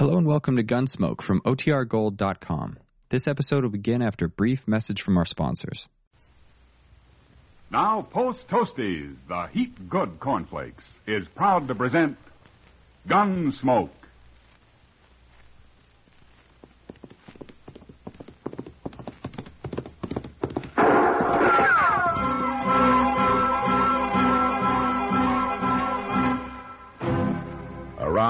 Hello and welcome to Gunsmoke from OTRGold.com. This episode will begin after a brief message from our sponsors. Now, Post Toasties, the heap good cornflakes, is proud to present Gunsmoke.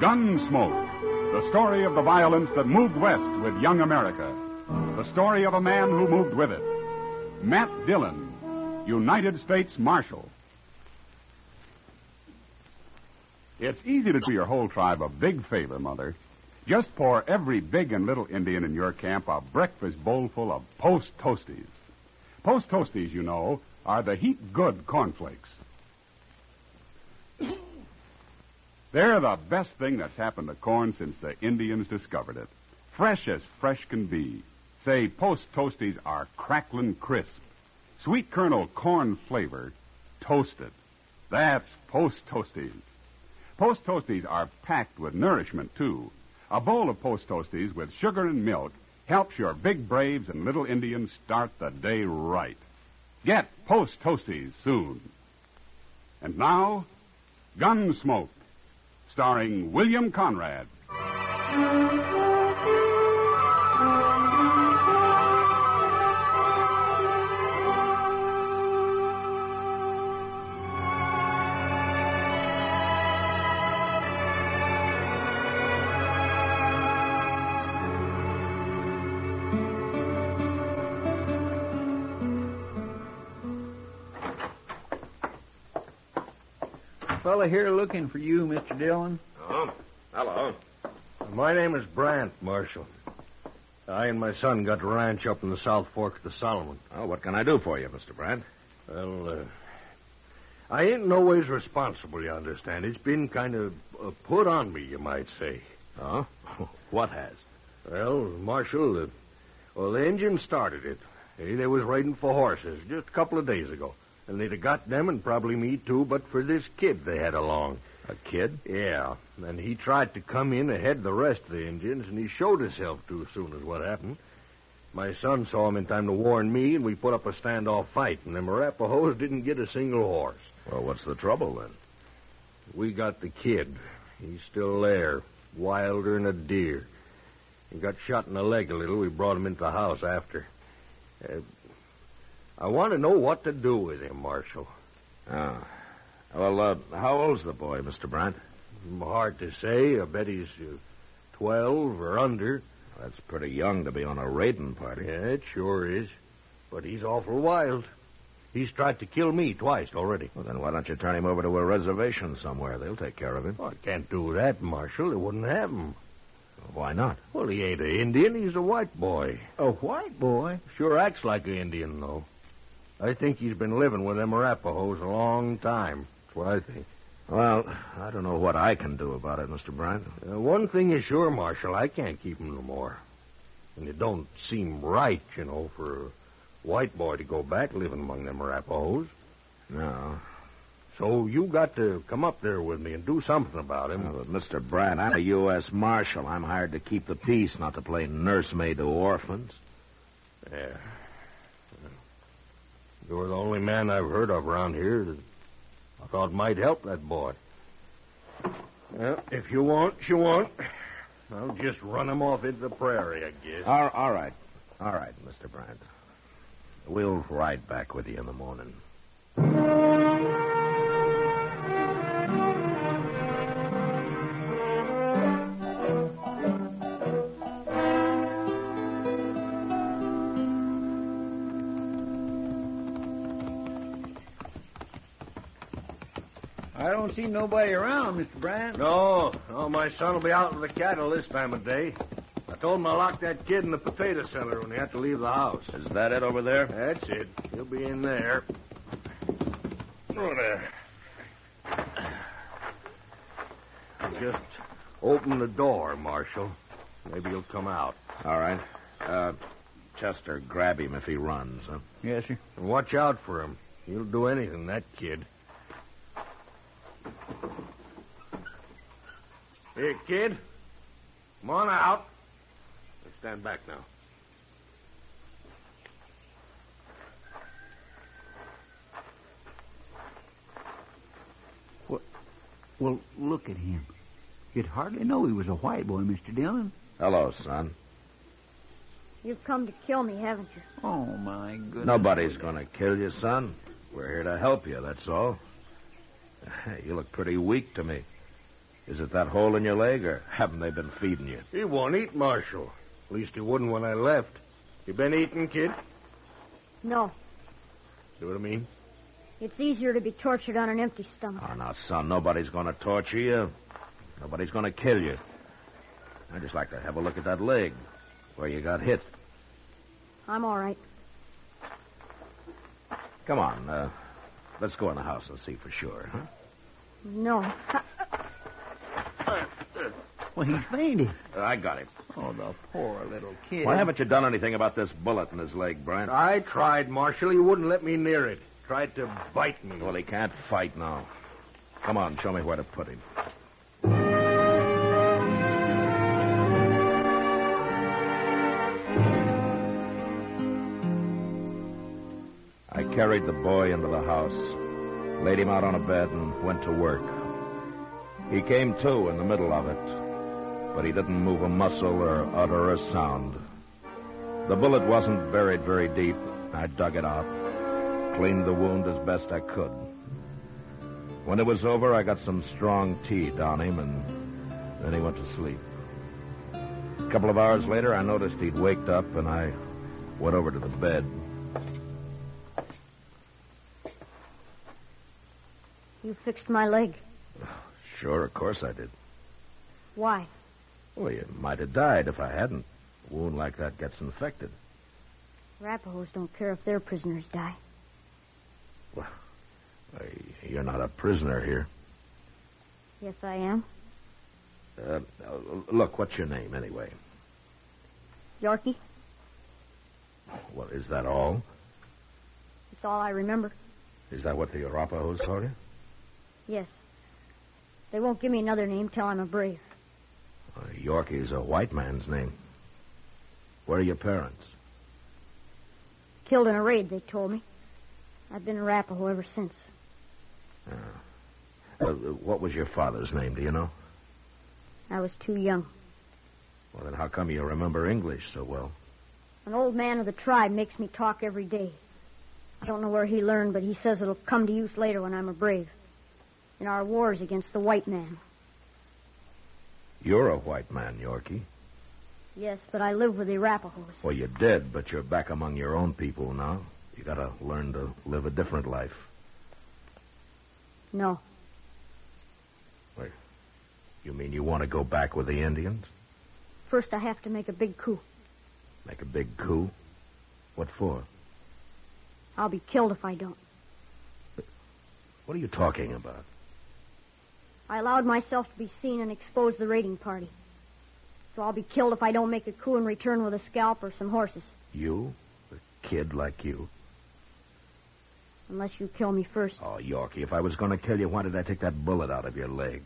Gunsmoke, the story of the violence that moved west with young America. The story of a man who moved with it. Matt Dillon, United States Marshal. It's easy to do your whole tribe a big favor, Mother. Just pour every big and little Indian in your camp a breakfast bowl full of Post Toasties. Post Toasties, you know, are the heap good cornflakes. They're the best thing that's happened to corn since the Indians discovered it. Fresh as fresh can be. Say, Post Toasties are crackling crisp. Sweet kernel corn flavor, toasted. That's Post Toasties. Post Toasties are packed with nourishment, too. A bowl of Post Toasties with sugar and milk helps your big braves and little Indians start the day right. Get Post Toasties soon. And now, Gunsmoke starring William Conrad. Fella here looking for you, Mr. Dillon. Oh, hello. My name is Brant, Marshal. I and my son got a ranch up in the South Fork of the Solomon. Oh, what can I do for you, Mr. Brandt? Well, uh, I ain't no ways responsible, you understand. It's been kind of uh, put on me, you might say. Oh? what has? Well, Marshal, uh, well, the engine started it. Hey, they was riding for horses just a couple of days ago. And they'd have got them and probably me too, but for this kid they had along. A kid? Yeah. And he tried to come in ahead of the rest of the Indians, and he showed himself too soon as what happened. My son saw him in time to warn me, and we put up a standoff fight, and them Arapahoes didn't get a single horse. Well, what's the trouble then? We got the kid. He's still there, wilder than a deer. He got shot in the leg a little. We brought him into the house after. Uh, I want to know what to do with him, Marshal. Oh. Well, uh, how old's the boy, Mr. Brandt? Hard to say. I bet he's uh, 12 or under. That's pretty young to be on a raiding party. Yeah, it sure is. But he's awful wild. He's tried to kill me twice already. Well, then why don't you turn him over to a reservation somewhere? They'll take care of him. Well, I can't do that, Marshal. They wouldn't have him. Why not? Well, he ain't an Indian. He's a white boy. A white boy? Sure acts like an Indian, though. I think he's been living with them Arapahoes a long time. That's what I think. Well, I don't know what I can do about it, Mr. Bryant. Uh, one thing is sure, Marshal, I can't keep him no more. And it don't seem right, you know, for a white boy to go back living among them Arapahoes. No. So you got to come up there with me and do something about him. Well, but Mr. Bryant, I'm a U.S. Marshal. I'm hired to keep the peace, not to play nursemaid to orphans. Yeah. You're the only man I've heard of around here that I thought might help that boy. Well, if you want, you want. I'll just run him off into the prairie, I guess. All, all right. All right, Mr. Brandt. We'll ride back with you in the morning. Don't see nobody around, Mr. Bryant. No, no, my son will be out with the cattle this time of day. I told him to lock that kid in the potato cellar when he had to leave the house. Is that it over there? That's it. He'll be in there. Oh, there. Just open the door, Marshal. Maybe he'll come out. All right. Uh, Chester, grab him if he runs. Huh? Yes, sir. Watch out for him. He'll do anything, that kid. Here, kid. Come on out. Let's stand back now. Well, look at him. You'd hardly know he was a white boy, Mr. Dillon. Hello, son. You've come to kill me, haven't you? Oh, my goodness. Nobody's going to kill you, son. We're here to help you, that's all. You look pretty weak to me. Is it that hole in your leg, or haven't they been feeding you? He won't eat, Marshal. At least he wouldn't when I left. You been eating, kid? No. See what I mean? It's easier to be tortured on an empty stomach. Oh, now, son, nobody's going to torture you. Nobody's going to kill you. I'd just like to have a look at that leg, where you got hit. I'm all right. Come on, uh, let's go in the house and see for sure, huh? No. Well, he's fainted. I got him. Oh, the poor little kid. Why haven't you done anything about this bullet in his leg, Bryant? I tried, Marshal. He wouldn't let me near it. Tried to bite me. Well, he can't fight now. Come on, show me where to put him. I carried the boy into the house, laid him out on a bed, and went to work. He came to in the middle of it, but he didn't move a muscle or utter a sound. The bullet wasn't buried very deep. I dug it out, cleaned the wound as best I could. When it was over, I got some strong tea down him, and then he went to sleep. A couple of hours later, I noticed he'd waked up, and I went over to the bed. You fixed my leg. Sure, of course I did. Why? Well, you might have died if I hadn't. A wound like that gets infected. Rapahoes don't care if their prisoners die. Well, You're not a prisoner here. Yes, I am. Uh, uh, look, what's your name, anyway? Yorkie, Well, is that all? it's all I remember. Is that what the Arapahoes call you? Yes. They won't give me another name till I'm a brave. Uh, Yorkie's a white man's name. Where are your parents? Killed in a raid, they told me. I've been a Rapahoe ever since. Uh, what was your father's name, do you know? I was too young. Well, then how come you remember English so well? An old man of the tribe makes me talk every day. I don't know where he learned, but he says it'll come to use later when I'm a brave. In our wars against the white man. You're a white man, Yorkie. Yes, but I live with the Arapahoes. Well, you did, but you're back among your own people now. You gotta learn to live a different life. No. Wait. You mean you want to go back with the Indians? First, I have to make a big coup. Make a big coup? What for? I'll be killed if I don't. What are you talking about? I allowed myself to be seen and expose the raiding party. So I'll be killed if I don't make a coup and return with a scalp or some horses. You? A kid like you? Unless you kill me first. Oh, Yorkie, if I was going to kill you, why did I take that bullet out of your leg?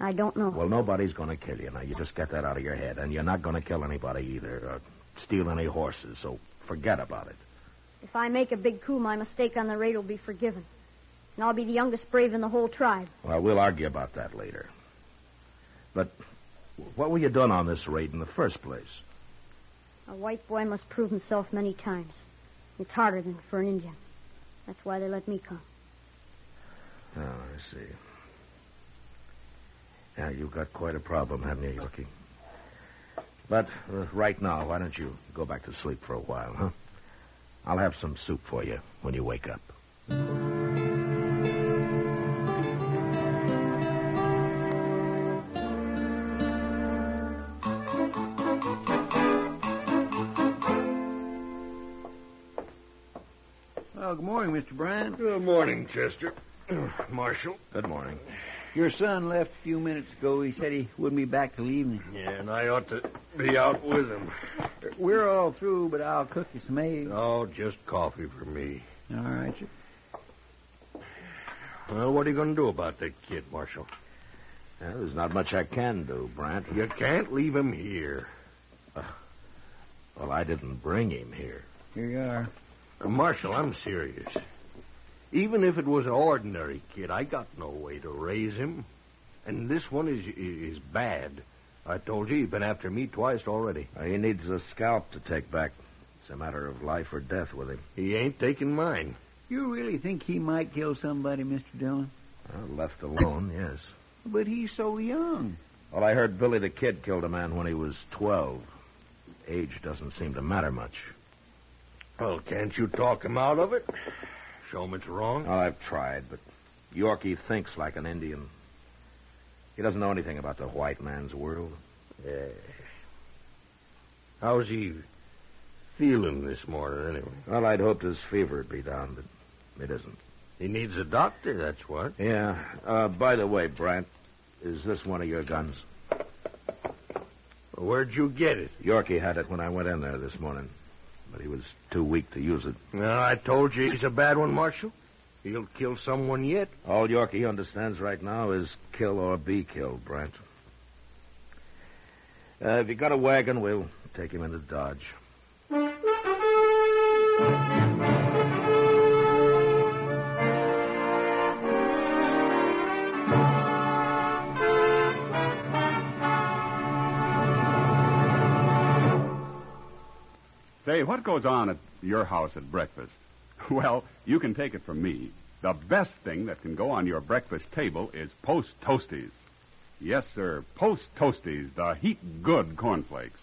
I don't know. Well, nobody's going to kill you. Now, you just get that out of your head. And you're not going to kill anybody either, or steal any horses, so forget about it. If I make a big coup, my mistake on the raid will be forgiven. And I'll be the youngest brave in the whole tribe. Well, we'll argue about that later. But what were you doing on this raid in the first place? A white boy must prove himself many times. It's harder than for an Indian. That's why they let me come. Oh, I see. Yeah, you've got quite a problem, haven't you, Yorkie? But uh, right now, why don't you go back to sleep for a while, huh? I'll have some soup for you when you wake up. Mr. Bryant. Good morning, Chester. Marshal. Good morning. Your son left a few minutes ago. He said he wouldn't be back till evening. Yeah, and I ought to be out with him. We're all through, but I'll cook you some eggs. Oh, just coffee for me. All right, sir. Well, what are you going to do about that kid, Marshal? Well, there's not much I can do, Brant. You can't leave him here. Well, I didn't bring him here. Here you are. Uh, Marshal, I'm serious. Even if it was an ordinary kid, I got no way to raise him. And this one is is bad. I told you he's been after me twice already. He needs a scalp to take back. It's a matter of life or death with him. He ain't taking mine. You really think he might kill somebody, Mr. Dillon? Well, left alone, yes. But he's so young. Well, I heard Billy the Kid killed a man when he was 12. Age doesn't seem to matter much. Well, can't you talk him out of it? Show him it's wrong. Well, I've tried, but Yorkie thinks like an Indian. He doesn't know anything about the white man's world. Yeah. How's he feeling this morning, anyway? Well, I'd hoped his fever would be down, but it isn't. He needs a doctor, that's what. Yeah. Uh, by the way, Brant, is this one of your guns? Where'd you get it? Yorkie had it when I went in there this morning, but he was too weak to use it. Well, I told you he's a bad one, Marshal. He'll kill someone yet. All Yorkie understands right now is kill or be killed, Brant. Uh, if you got a wagon, we'll take him into Dodge. What goes on at your house at breakfast? Well, you can take it from me. The best thing that can go on your breakfast table is Post Toasties. Yes, sir, Post Toasties, the heap good cornflakes.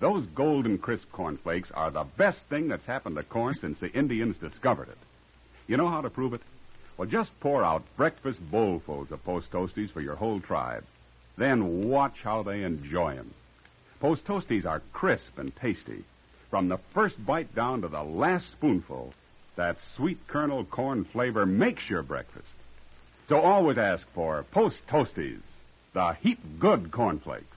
Those golden crisp cornflakes are the best thing that's happened to corn since the Indians discovered it. You know how to prove it? Well, just pour out breakfast bowlfuls of Post Toasties for your whole tribe. Then watch how they enjoy 'em. Post Toasties are crisp and tasty. From the first bite down to the last spoonful, that sweet kernel corn flavor makes your breakfast. So always ask for Post Toasties, the heap good cornflakes.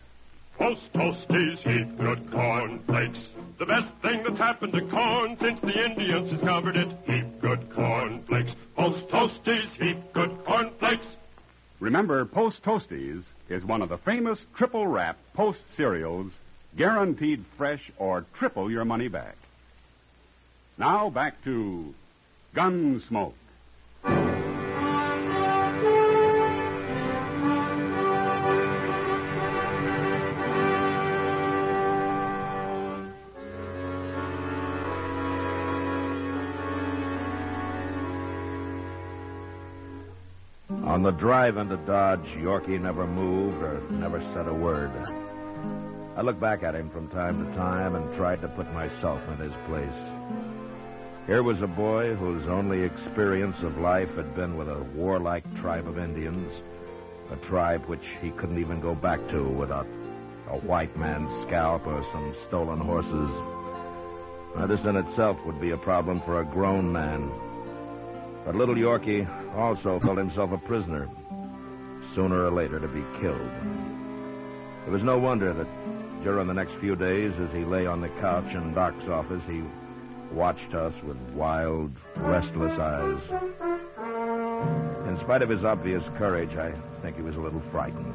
Post Toasties heap good corn flakes. The best thing that's happened to corn since the Indians discovered it. Heap good corn flakes. Post Toasties heap good corn flakes. Remember, Post Toasties is one of the famous triple wrap Post cereals, guaranteed fresh or triple your money back. Now back to Gunsmoke. On the drive into Dodge, Yorkie never moved or never said a word. I looked back at him from time to time and tried to put myself in his place. Here was a boy whose only experience of life had been with a warlike tribe of Indians, a tribe which he couldn't even go back to without a white man's scalp or some stolen horses. Now, this in itself would be a problem for a grown man. But little Yorkie also felt himself a prisoner, sooner or later to be killed. It was no wonder that during the next few days, as he lay on the couch in Doc's office, he watched us with wild, restless eyes. In spite of his obvious courage, I think he was a little frightened.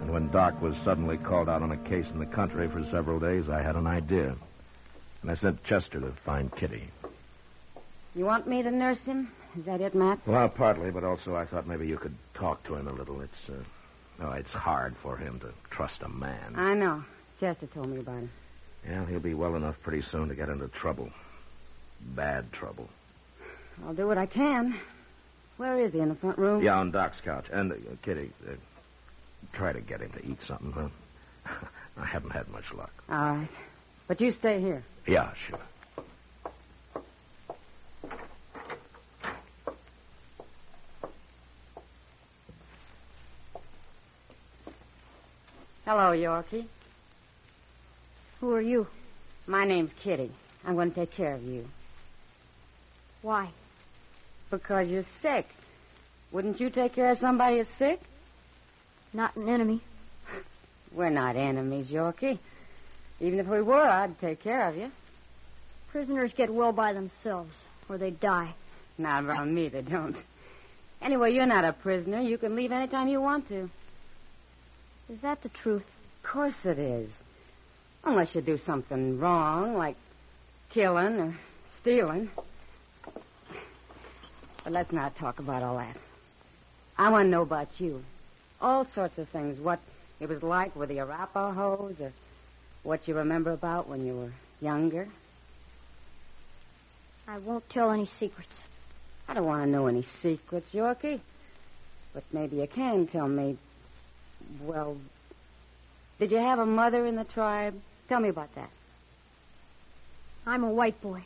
And when Doc was suddenly called out on a case in the country for several days, I had an idea. And I sent Chester to find Kitty. You want me to nurse him? Is that it, Matt? Well, partly, but also I thought maybe you could talk to him a little. It's, uh, oh, it's hard for him to trust a man. I know. Chester told me about him. Yeah, he'll be well enough pretty soon to get into trouble. Bad trouble. I'll do what I can. Where is he? In the front room? Yeah, on Doc's couch. And, uh, Kitty, uh, try to get him to eat something, huh? I haven't had much luck. All right. But you stay here. Yeah, sure. Hello, Yorkie. Who are you? My name's Kitty. I'm going to take care of you. Why? Because you're sick. Wouldn't you take care of somebody who's sick? Not an enemy. We're not enemies, Yorkie. Even if we were, I'd take care of you. Prisoners get well by themselves, or they die. Not around me, they don't. Anyway, you're not a prisoner. You can leave any time you want to. Is that the truth? Of course it is. Unless you do something wrong, like killing or stealing. But let's not talk about all that. I want to know about you. All sorts of things. What it was like with the Arapahoes, or what you remember about when you were younger. I won't tell any secrets. I don't want to know any secrets, Yorkie. But maybe you can tell me. Well, did you have a mother in the tribe? Tell me about that. I'm a white boy.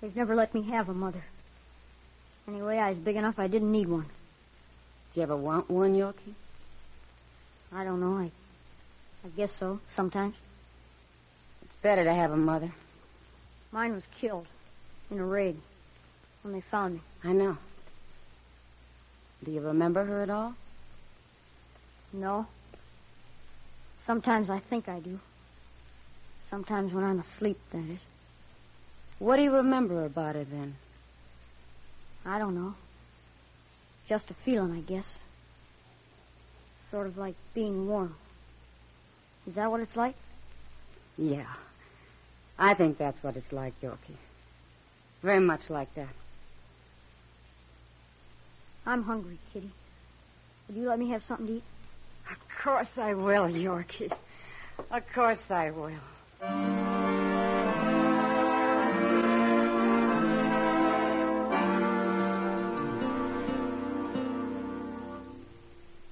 They've never let me have a mother. Anyway, I was big enough I didn't need one. Did you ever want one, Yorkie? I don't know. I, I guess so, sometimes. It's better to have a mother. Mine was killed in a raid when they found me. I know. Do you remember her at all? No. Sometimes I think I do. Sometimes when I'm asleep, that is. What do you remember about her then? I don't know. Just a feeling, I guess. Sort of like being warm. Is that what it's like? Yeah. I think that's what it's like, Yorkie. Very much like that. I'm hungry, Kitty. Would you let me have something to eat? Of course I will, Yorkie. Of course I will.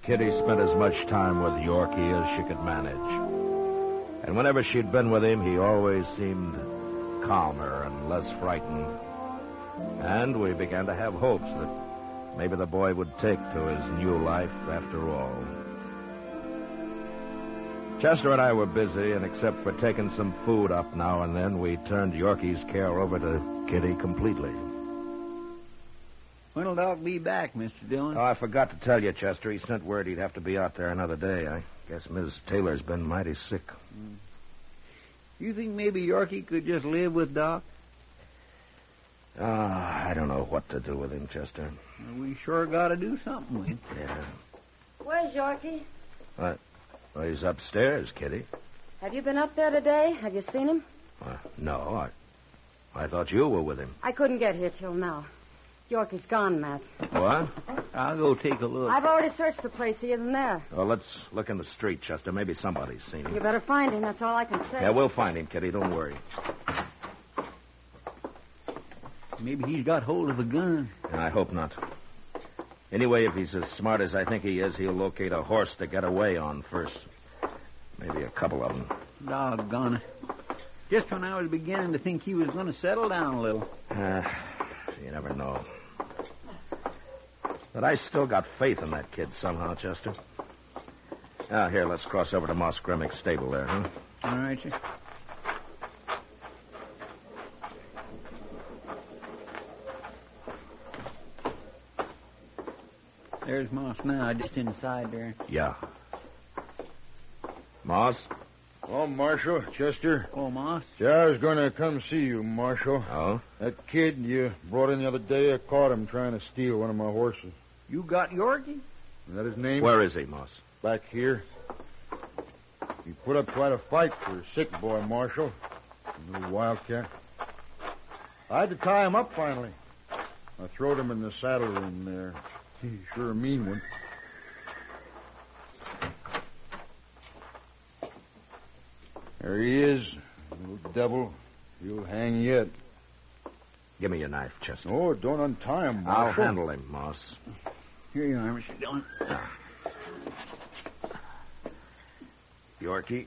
Kitty spent as much time with Yorkie as she could manage. And whenever she'd been with him, he always seemed calmer and less frightened. And we began to have hopes that maybe the boy would take to his new life after all. Chester and I were busy, and except for taking some food up now and then, we turned Yorkie's care over to Kitty completely. When'll Doc be back, Mr. Dillon? Oh, I forgot to tell you, Chester. He sent word he'd have to be out there another day. I guess Miss Taylor's been mighty sick. You think maybe Yorkie could just live with Doc? Ah, I don't know what to do with him, Chester. We sure got to do something with him. Yeah. Where's Yorkie? Well, he's upstairs, Kitty. Have you been up there today? Have you seen him? Uh, no, I, I thought you were with him. I couldn't get here till now. Yorkie's gone, Matt. What? I'll go take a look. I've already searched the place. He isn't there. Well, let's look in the street, Chester. Maybe somebody's seen him. You better find him. That's all I can say. Yeah, we'll find him, Kitty. Don't worry. Maybe he's got hold of a gun. I hope not. Anyway, if he's as smart as I think he is, he'll locate a horse to get away on first. Maybe a couple of them. Doggone it. Just when I was beginning to think he was going to settle down a little. Uh, you never know. But I still got faith in that kid somehow, Chester. Now, here, let's cross over to Moss Grimmick's stable there, huh? All right, sir. There's Moss now, just inside there. Yeah. Moss? Oh, Marshal, Chester. Oh, Moss. Yeah, I was going to come see you, Marshal. Oh? That kid you brought in the other day, I caught him trying to steal one of my horses. You got Yorkie? Is that his name? Where is he, Moss? Back here. He put up quite a fight for a sick boy, Marshal. A little wildcat. I had to tie him up finally. I throwed him in the saddle room there. He's sure a mean one. There he is, little devil. He'll hang yet. Give me your knife, Chester. Oh, don't untie him, I'll handle him, Moss. Here you are, Mr. Dillon. Yorkie,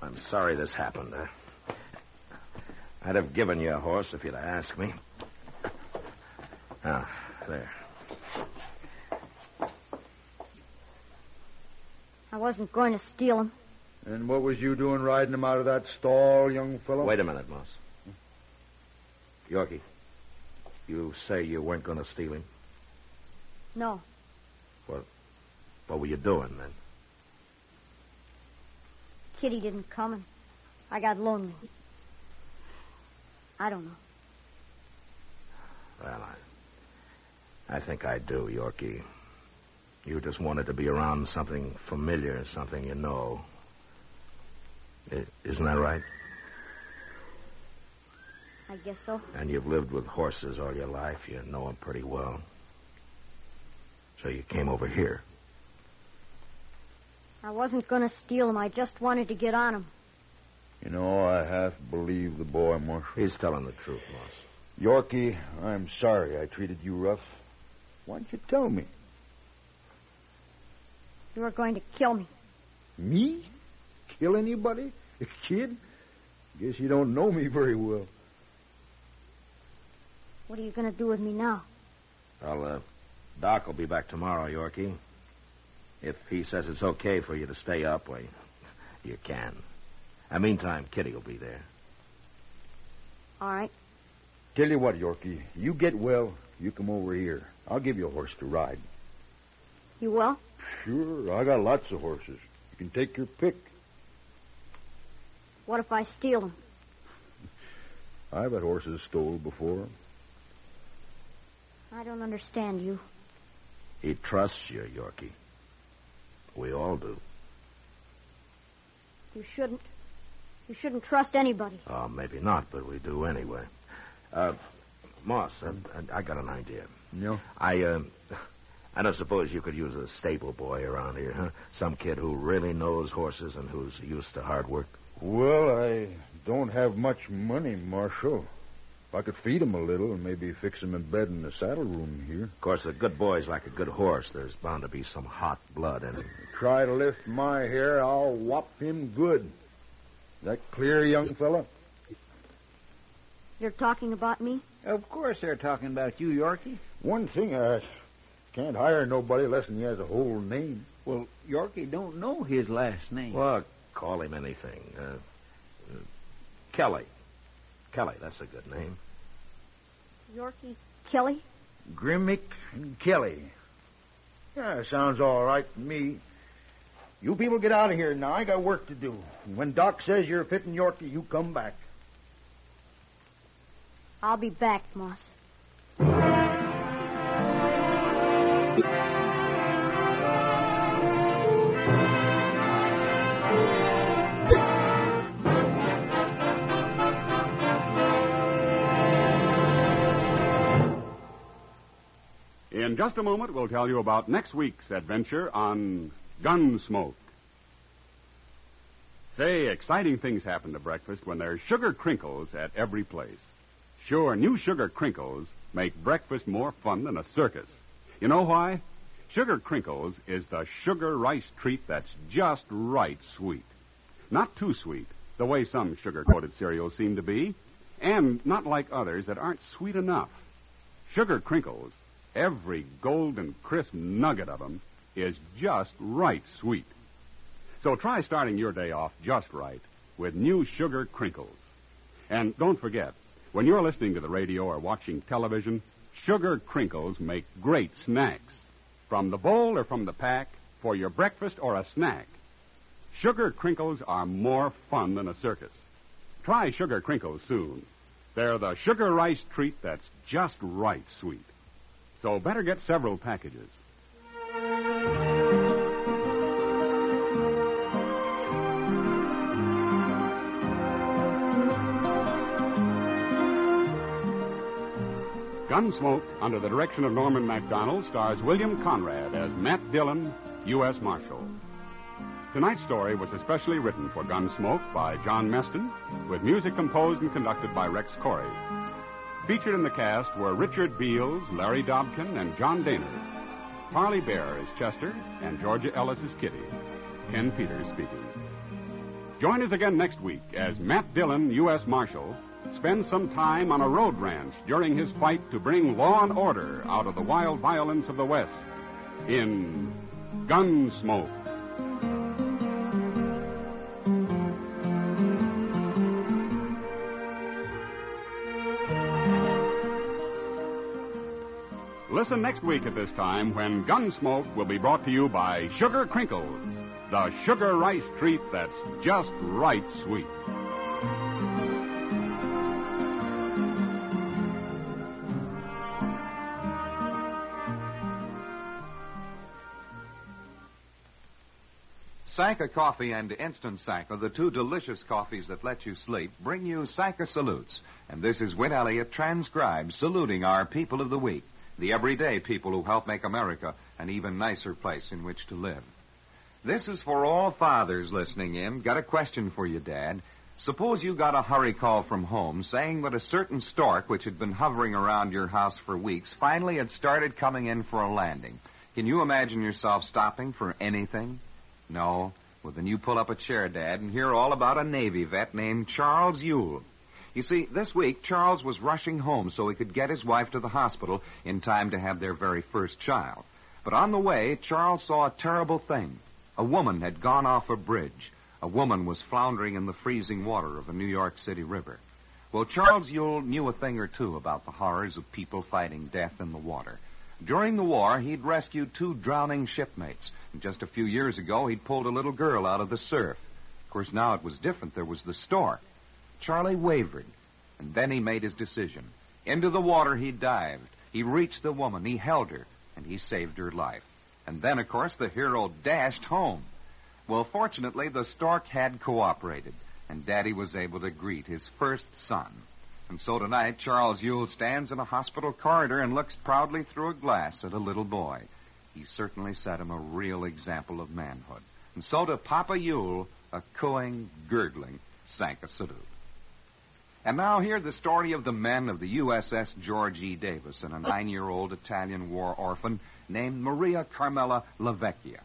I'm sorry this happened. Uh, I'd have given you a horse if you'd asked me. Ah, there. I wasn't going to steal him. And what was you doing riding him out of that stall, young fellow? Wait a minute, Moss. Yorkie, you say you weren't going to steal him? No. Well, what were you doing then? Kitty didn't come, and I got lonely. I don't know. Well, I, I think I do, Yorkie. You just wanted to be around something familiar, something you know. I- Isn't that right? I guess so. And you've lived with horses all your life. You know them pretty well. So you came over here. I wasn't going to steal him. I just wanted to get on him. You know, I half believe the boy, Marshal. He's telling the truth, Moss. Yorkie, I'm sorry I treated you rough. Why don't you tell me? You were going to kill me. Me? Kill anybody? A kid? Guess you don't know me very well. What are you going to do with me now? Well, uh, Doc will be back tomorrow, Yorkie. If he says it's okay for you to stay up, well, you can. And meantime, Kitty will be there. All right. Tell you what, Yorkie, you get well, you come over here. I'll give you a horse to ride. You will? Sure, I got lots of horses. You can take your pick. What if I steal them? I've had horses stole before. I don't understand you. He trusts you, Yorkie. We all do. You shouldn't. You shouldn't trust anybody. Oh, maybe not, but we do anyway. Uh, Moss, I, I, I got an idea. No? I, uh, I don't suppose you could use a stable boy around here, huh? Some kid who really knows horses and who's used to hard work. Well, I don't have much money, Marshal. If I could feed him a little and maybe fix him in bed in the saddle room here. Of course, a good boy's like a good horse. There's bound to be some hot blood in him. Try to lift my hair, I'll whop him good. That clear, young fella? You're talking about me? Of course they're talking about you, Yorkie. One thing, I can't hire nobody less than he has a whole name. Well, Yorkie don't know his last name. Well, call him anything. Uh, uh, Kelly. Kelly, that's a good name. Yorkie Kelly? Grimmick and Kelly. Yeah, sounds all right to me. You people get out of here now. I got work to do. When Doc says you're fitting Yorkie, you come back. I'll be back, Moss. In just a moment, we'll tell you about next week's adventure on Gunsmoke. Say, exciting things happen to breakfast when there's sugar crinkles at every place. Sure, new sugar crinkles make breakfast more fun than a circus. You know why? Sugar crinkles is the sugar rice treat that's just right sweet. Not too sweet, the way some sugar coated cereals seem to be, and not like others that aren't sweet enough. Sugar crinkles, every golden crisp nugget of them, is just right sweet. So try starting your day off just right with new sugar crinkles. And don't forget, when you're listening to the radio or watching television, sugar crinkles make great snacks. From the bowl or from the pack, for your breakfast or a snack. Sugar crinkles are more fun than a circus. Try sugar crinkles soon. They're the sugar rice treat that's just right sweet. So better get several packages. Gunsmoke, under the direction of Norman Macdonnell, stars William Conrad as Matt Dillon, U.S. Marshal. Tonight's story was especially written for Gunsmoke by John Meston, with music composed and conducted by Rex Koury. Featured in the cast were Richard Beals, Larry Dobkin, and John Dehner. Parley Baer is Chester, and Georgia Ellis is Kitty. Ken Peters speaking. Join us again next week as Matt Dillon, U.S. Marshal, spends some time on a road ranch during his fight to bring law and order out of the wild violence of the West in Gunsmoke. Listen next week at this time when Gunsmoke will be brought to you by Sugar Crinkles, the sugar rice treat that's just right sweet. Sanka Coffee and Instant Sanka, the two delicious coffees that let you sleep, bring you Sanka salutes. And this is Win Elliott transcribed saluting our people of the week, the everyday people who help make America an even nicer place in which to live. This is for all fathers listening in. Got a question for you, Dad. Suppose you got a hurry call from home saying that a certain stork which had been hovering around your house for weeks finally had started coming in for a landing. Can you imagine yourself stopping for anything? No. Well, then you pull up a chair, Dad, and hear all about a Navy vet named Charles Ewell. You see, this week, Charles was rushing home so he could get his wife to the hospital in time to have their very first child. But on the way, Charles saw a terrible thing. A woman had gone off a bridge. A woman was floundering in the freezing water of a New York City river. Well, Charles Yule knew a thing or two about the horrors of people fighting death in the water. During the war, he'd rescued two drowning shipmates. And just a few years ago, he'd pulled a little girl out of the surf. Of course, now it was different. There was the stork. Charlie wavered, and then he made his decision. Into the water he dived. He reached the woman. He held her, and he saved her life. And then, of course, the hero dashed home. Well, fortunately, the stork had cooperated, and Daddy was able to greet his first son. And so tonight, Charles Yule stands in a hospital corridor and looks proudly through a glass at a little boy. He certainly set him a real example of manhood. And so to Papa Yule, a cooing, gurgling Sanka salute. And now hear the story of the men of the USS George E. Davis and a nine-year-old Italian war orphan named Maria Carmela Lavecchia.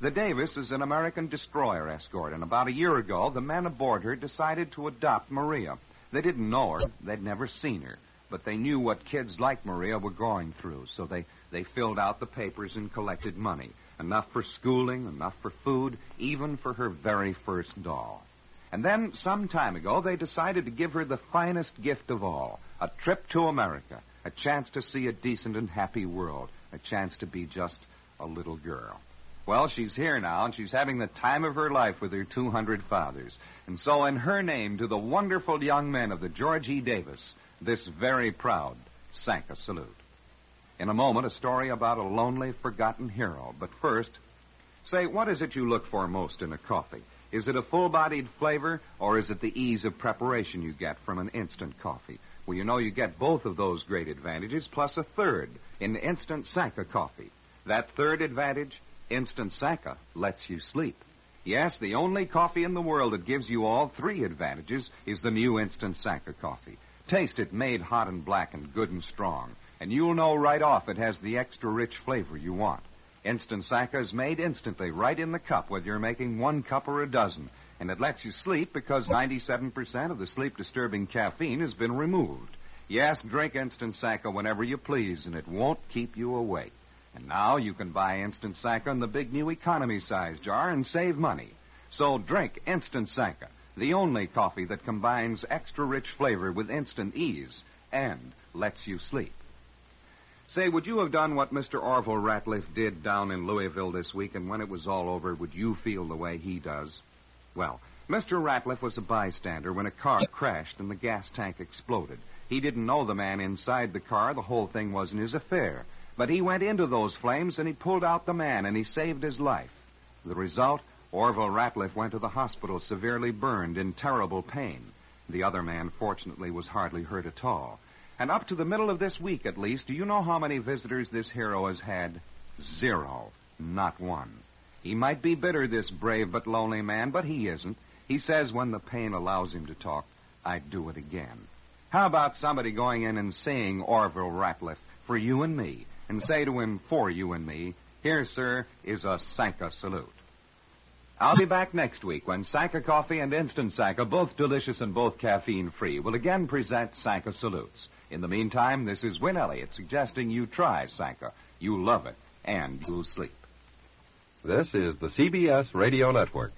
The Davis is an American destroyer escort, and about a year ago, the men aboard her decided to adopt Maria. They didn't know her, they'd never seen her, but they knew what kids like Maria were going through, so they, they filled out the papers and collected money. Enough for schooling, enough for food, even for her very first doll. And then, some time ago, they decided to give her the finest gift of all a trip to America, a chance to see a decent and happy world, a chance to be just a little girl. Well, she's here now, and she's having the time of her life with her 200 fathers. And so, in her name, to the wonderful young men of the George E. Davis, this very proud Sanka salute. In a moment, a story about a lonely, forgotten hero. But first, say, what is it you look for most in a coffee? Is it a full-bodied flavor, or is it the ease of preparation you get from an instant coffee? Well, you know you get both of those great advantages, plus a third in instant Sanka coffee. That third advantage, instant Sanka, lets you sleep. Yes, the only coffee in the world that gives you all three advantages is the new instant Sanka coffee. Taste it made hot and black and good and strong, and you'll know right off it has the extra rich flavor you want. Instant Sanka is made instantly, right in the cup, whether you're making one cup or a dozen. And it lets you sleep because 97% of the sleep disturbing caffeine has been removed. Yes, drink Instant Sanka whenever you please, and it won't keep you awake. And now you can buy Instant Sanka in the big new economy size jar and save money. So drink Instant Sanka, the only coffee that combines extra rich flavor with instant ease and lets you sleep. Say, would you have done what Mr. Orville Ratliff did down in Louisville this week, and when it was all over, would you feel the way he does? Well, Mr. Ratliff was a bystander when a car crashed and the gas tank exploded. He didn't know the man inside the car. The whole thing wasn't his affair. But he went into those flames and he pulled out the man and he saved his life. The result? Orville Ratliff went to the hospital severely burned in terrible pain. The other man, fortunately, was hardly hurt at all. And up to the middle of this week, at least, do you know how many visitors this hero has had? Zero. Not one. He might be bitter, this brave but lonely man, but he isn't. He says when the pain allows him to talk, I'd do it again. How about somebody going in and singing Orville Ratliff for you and me, and say to him, for you and me, here, sir, is a Sanka salute. I'll be back next week when Sanka Coffee and Instant Sanka, both delicious and both caffeine free, will again present Sanka salutes. In the meantime, this is Win Elliott suggesting you try Sanka. You love it, and you'll sleep. This is the CBS Radio Network.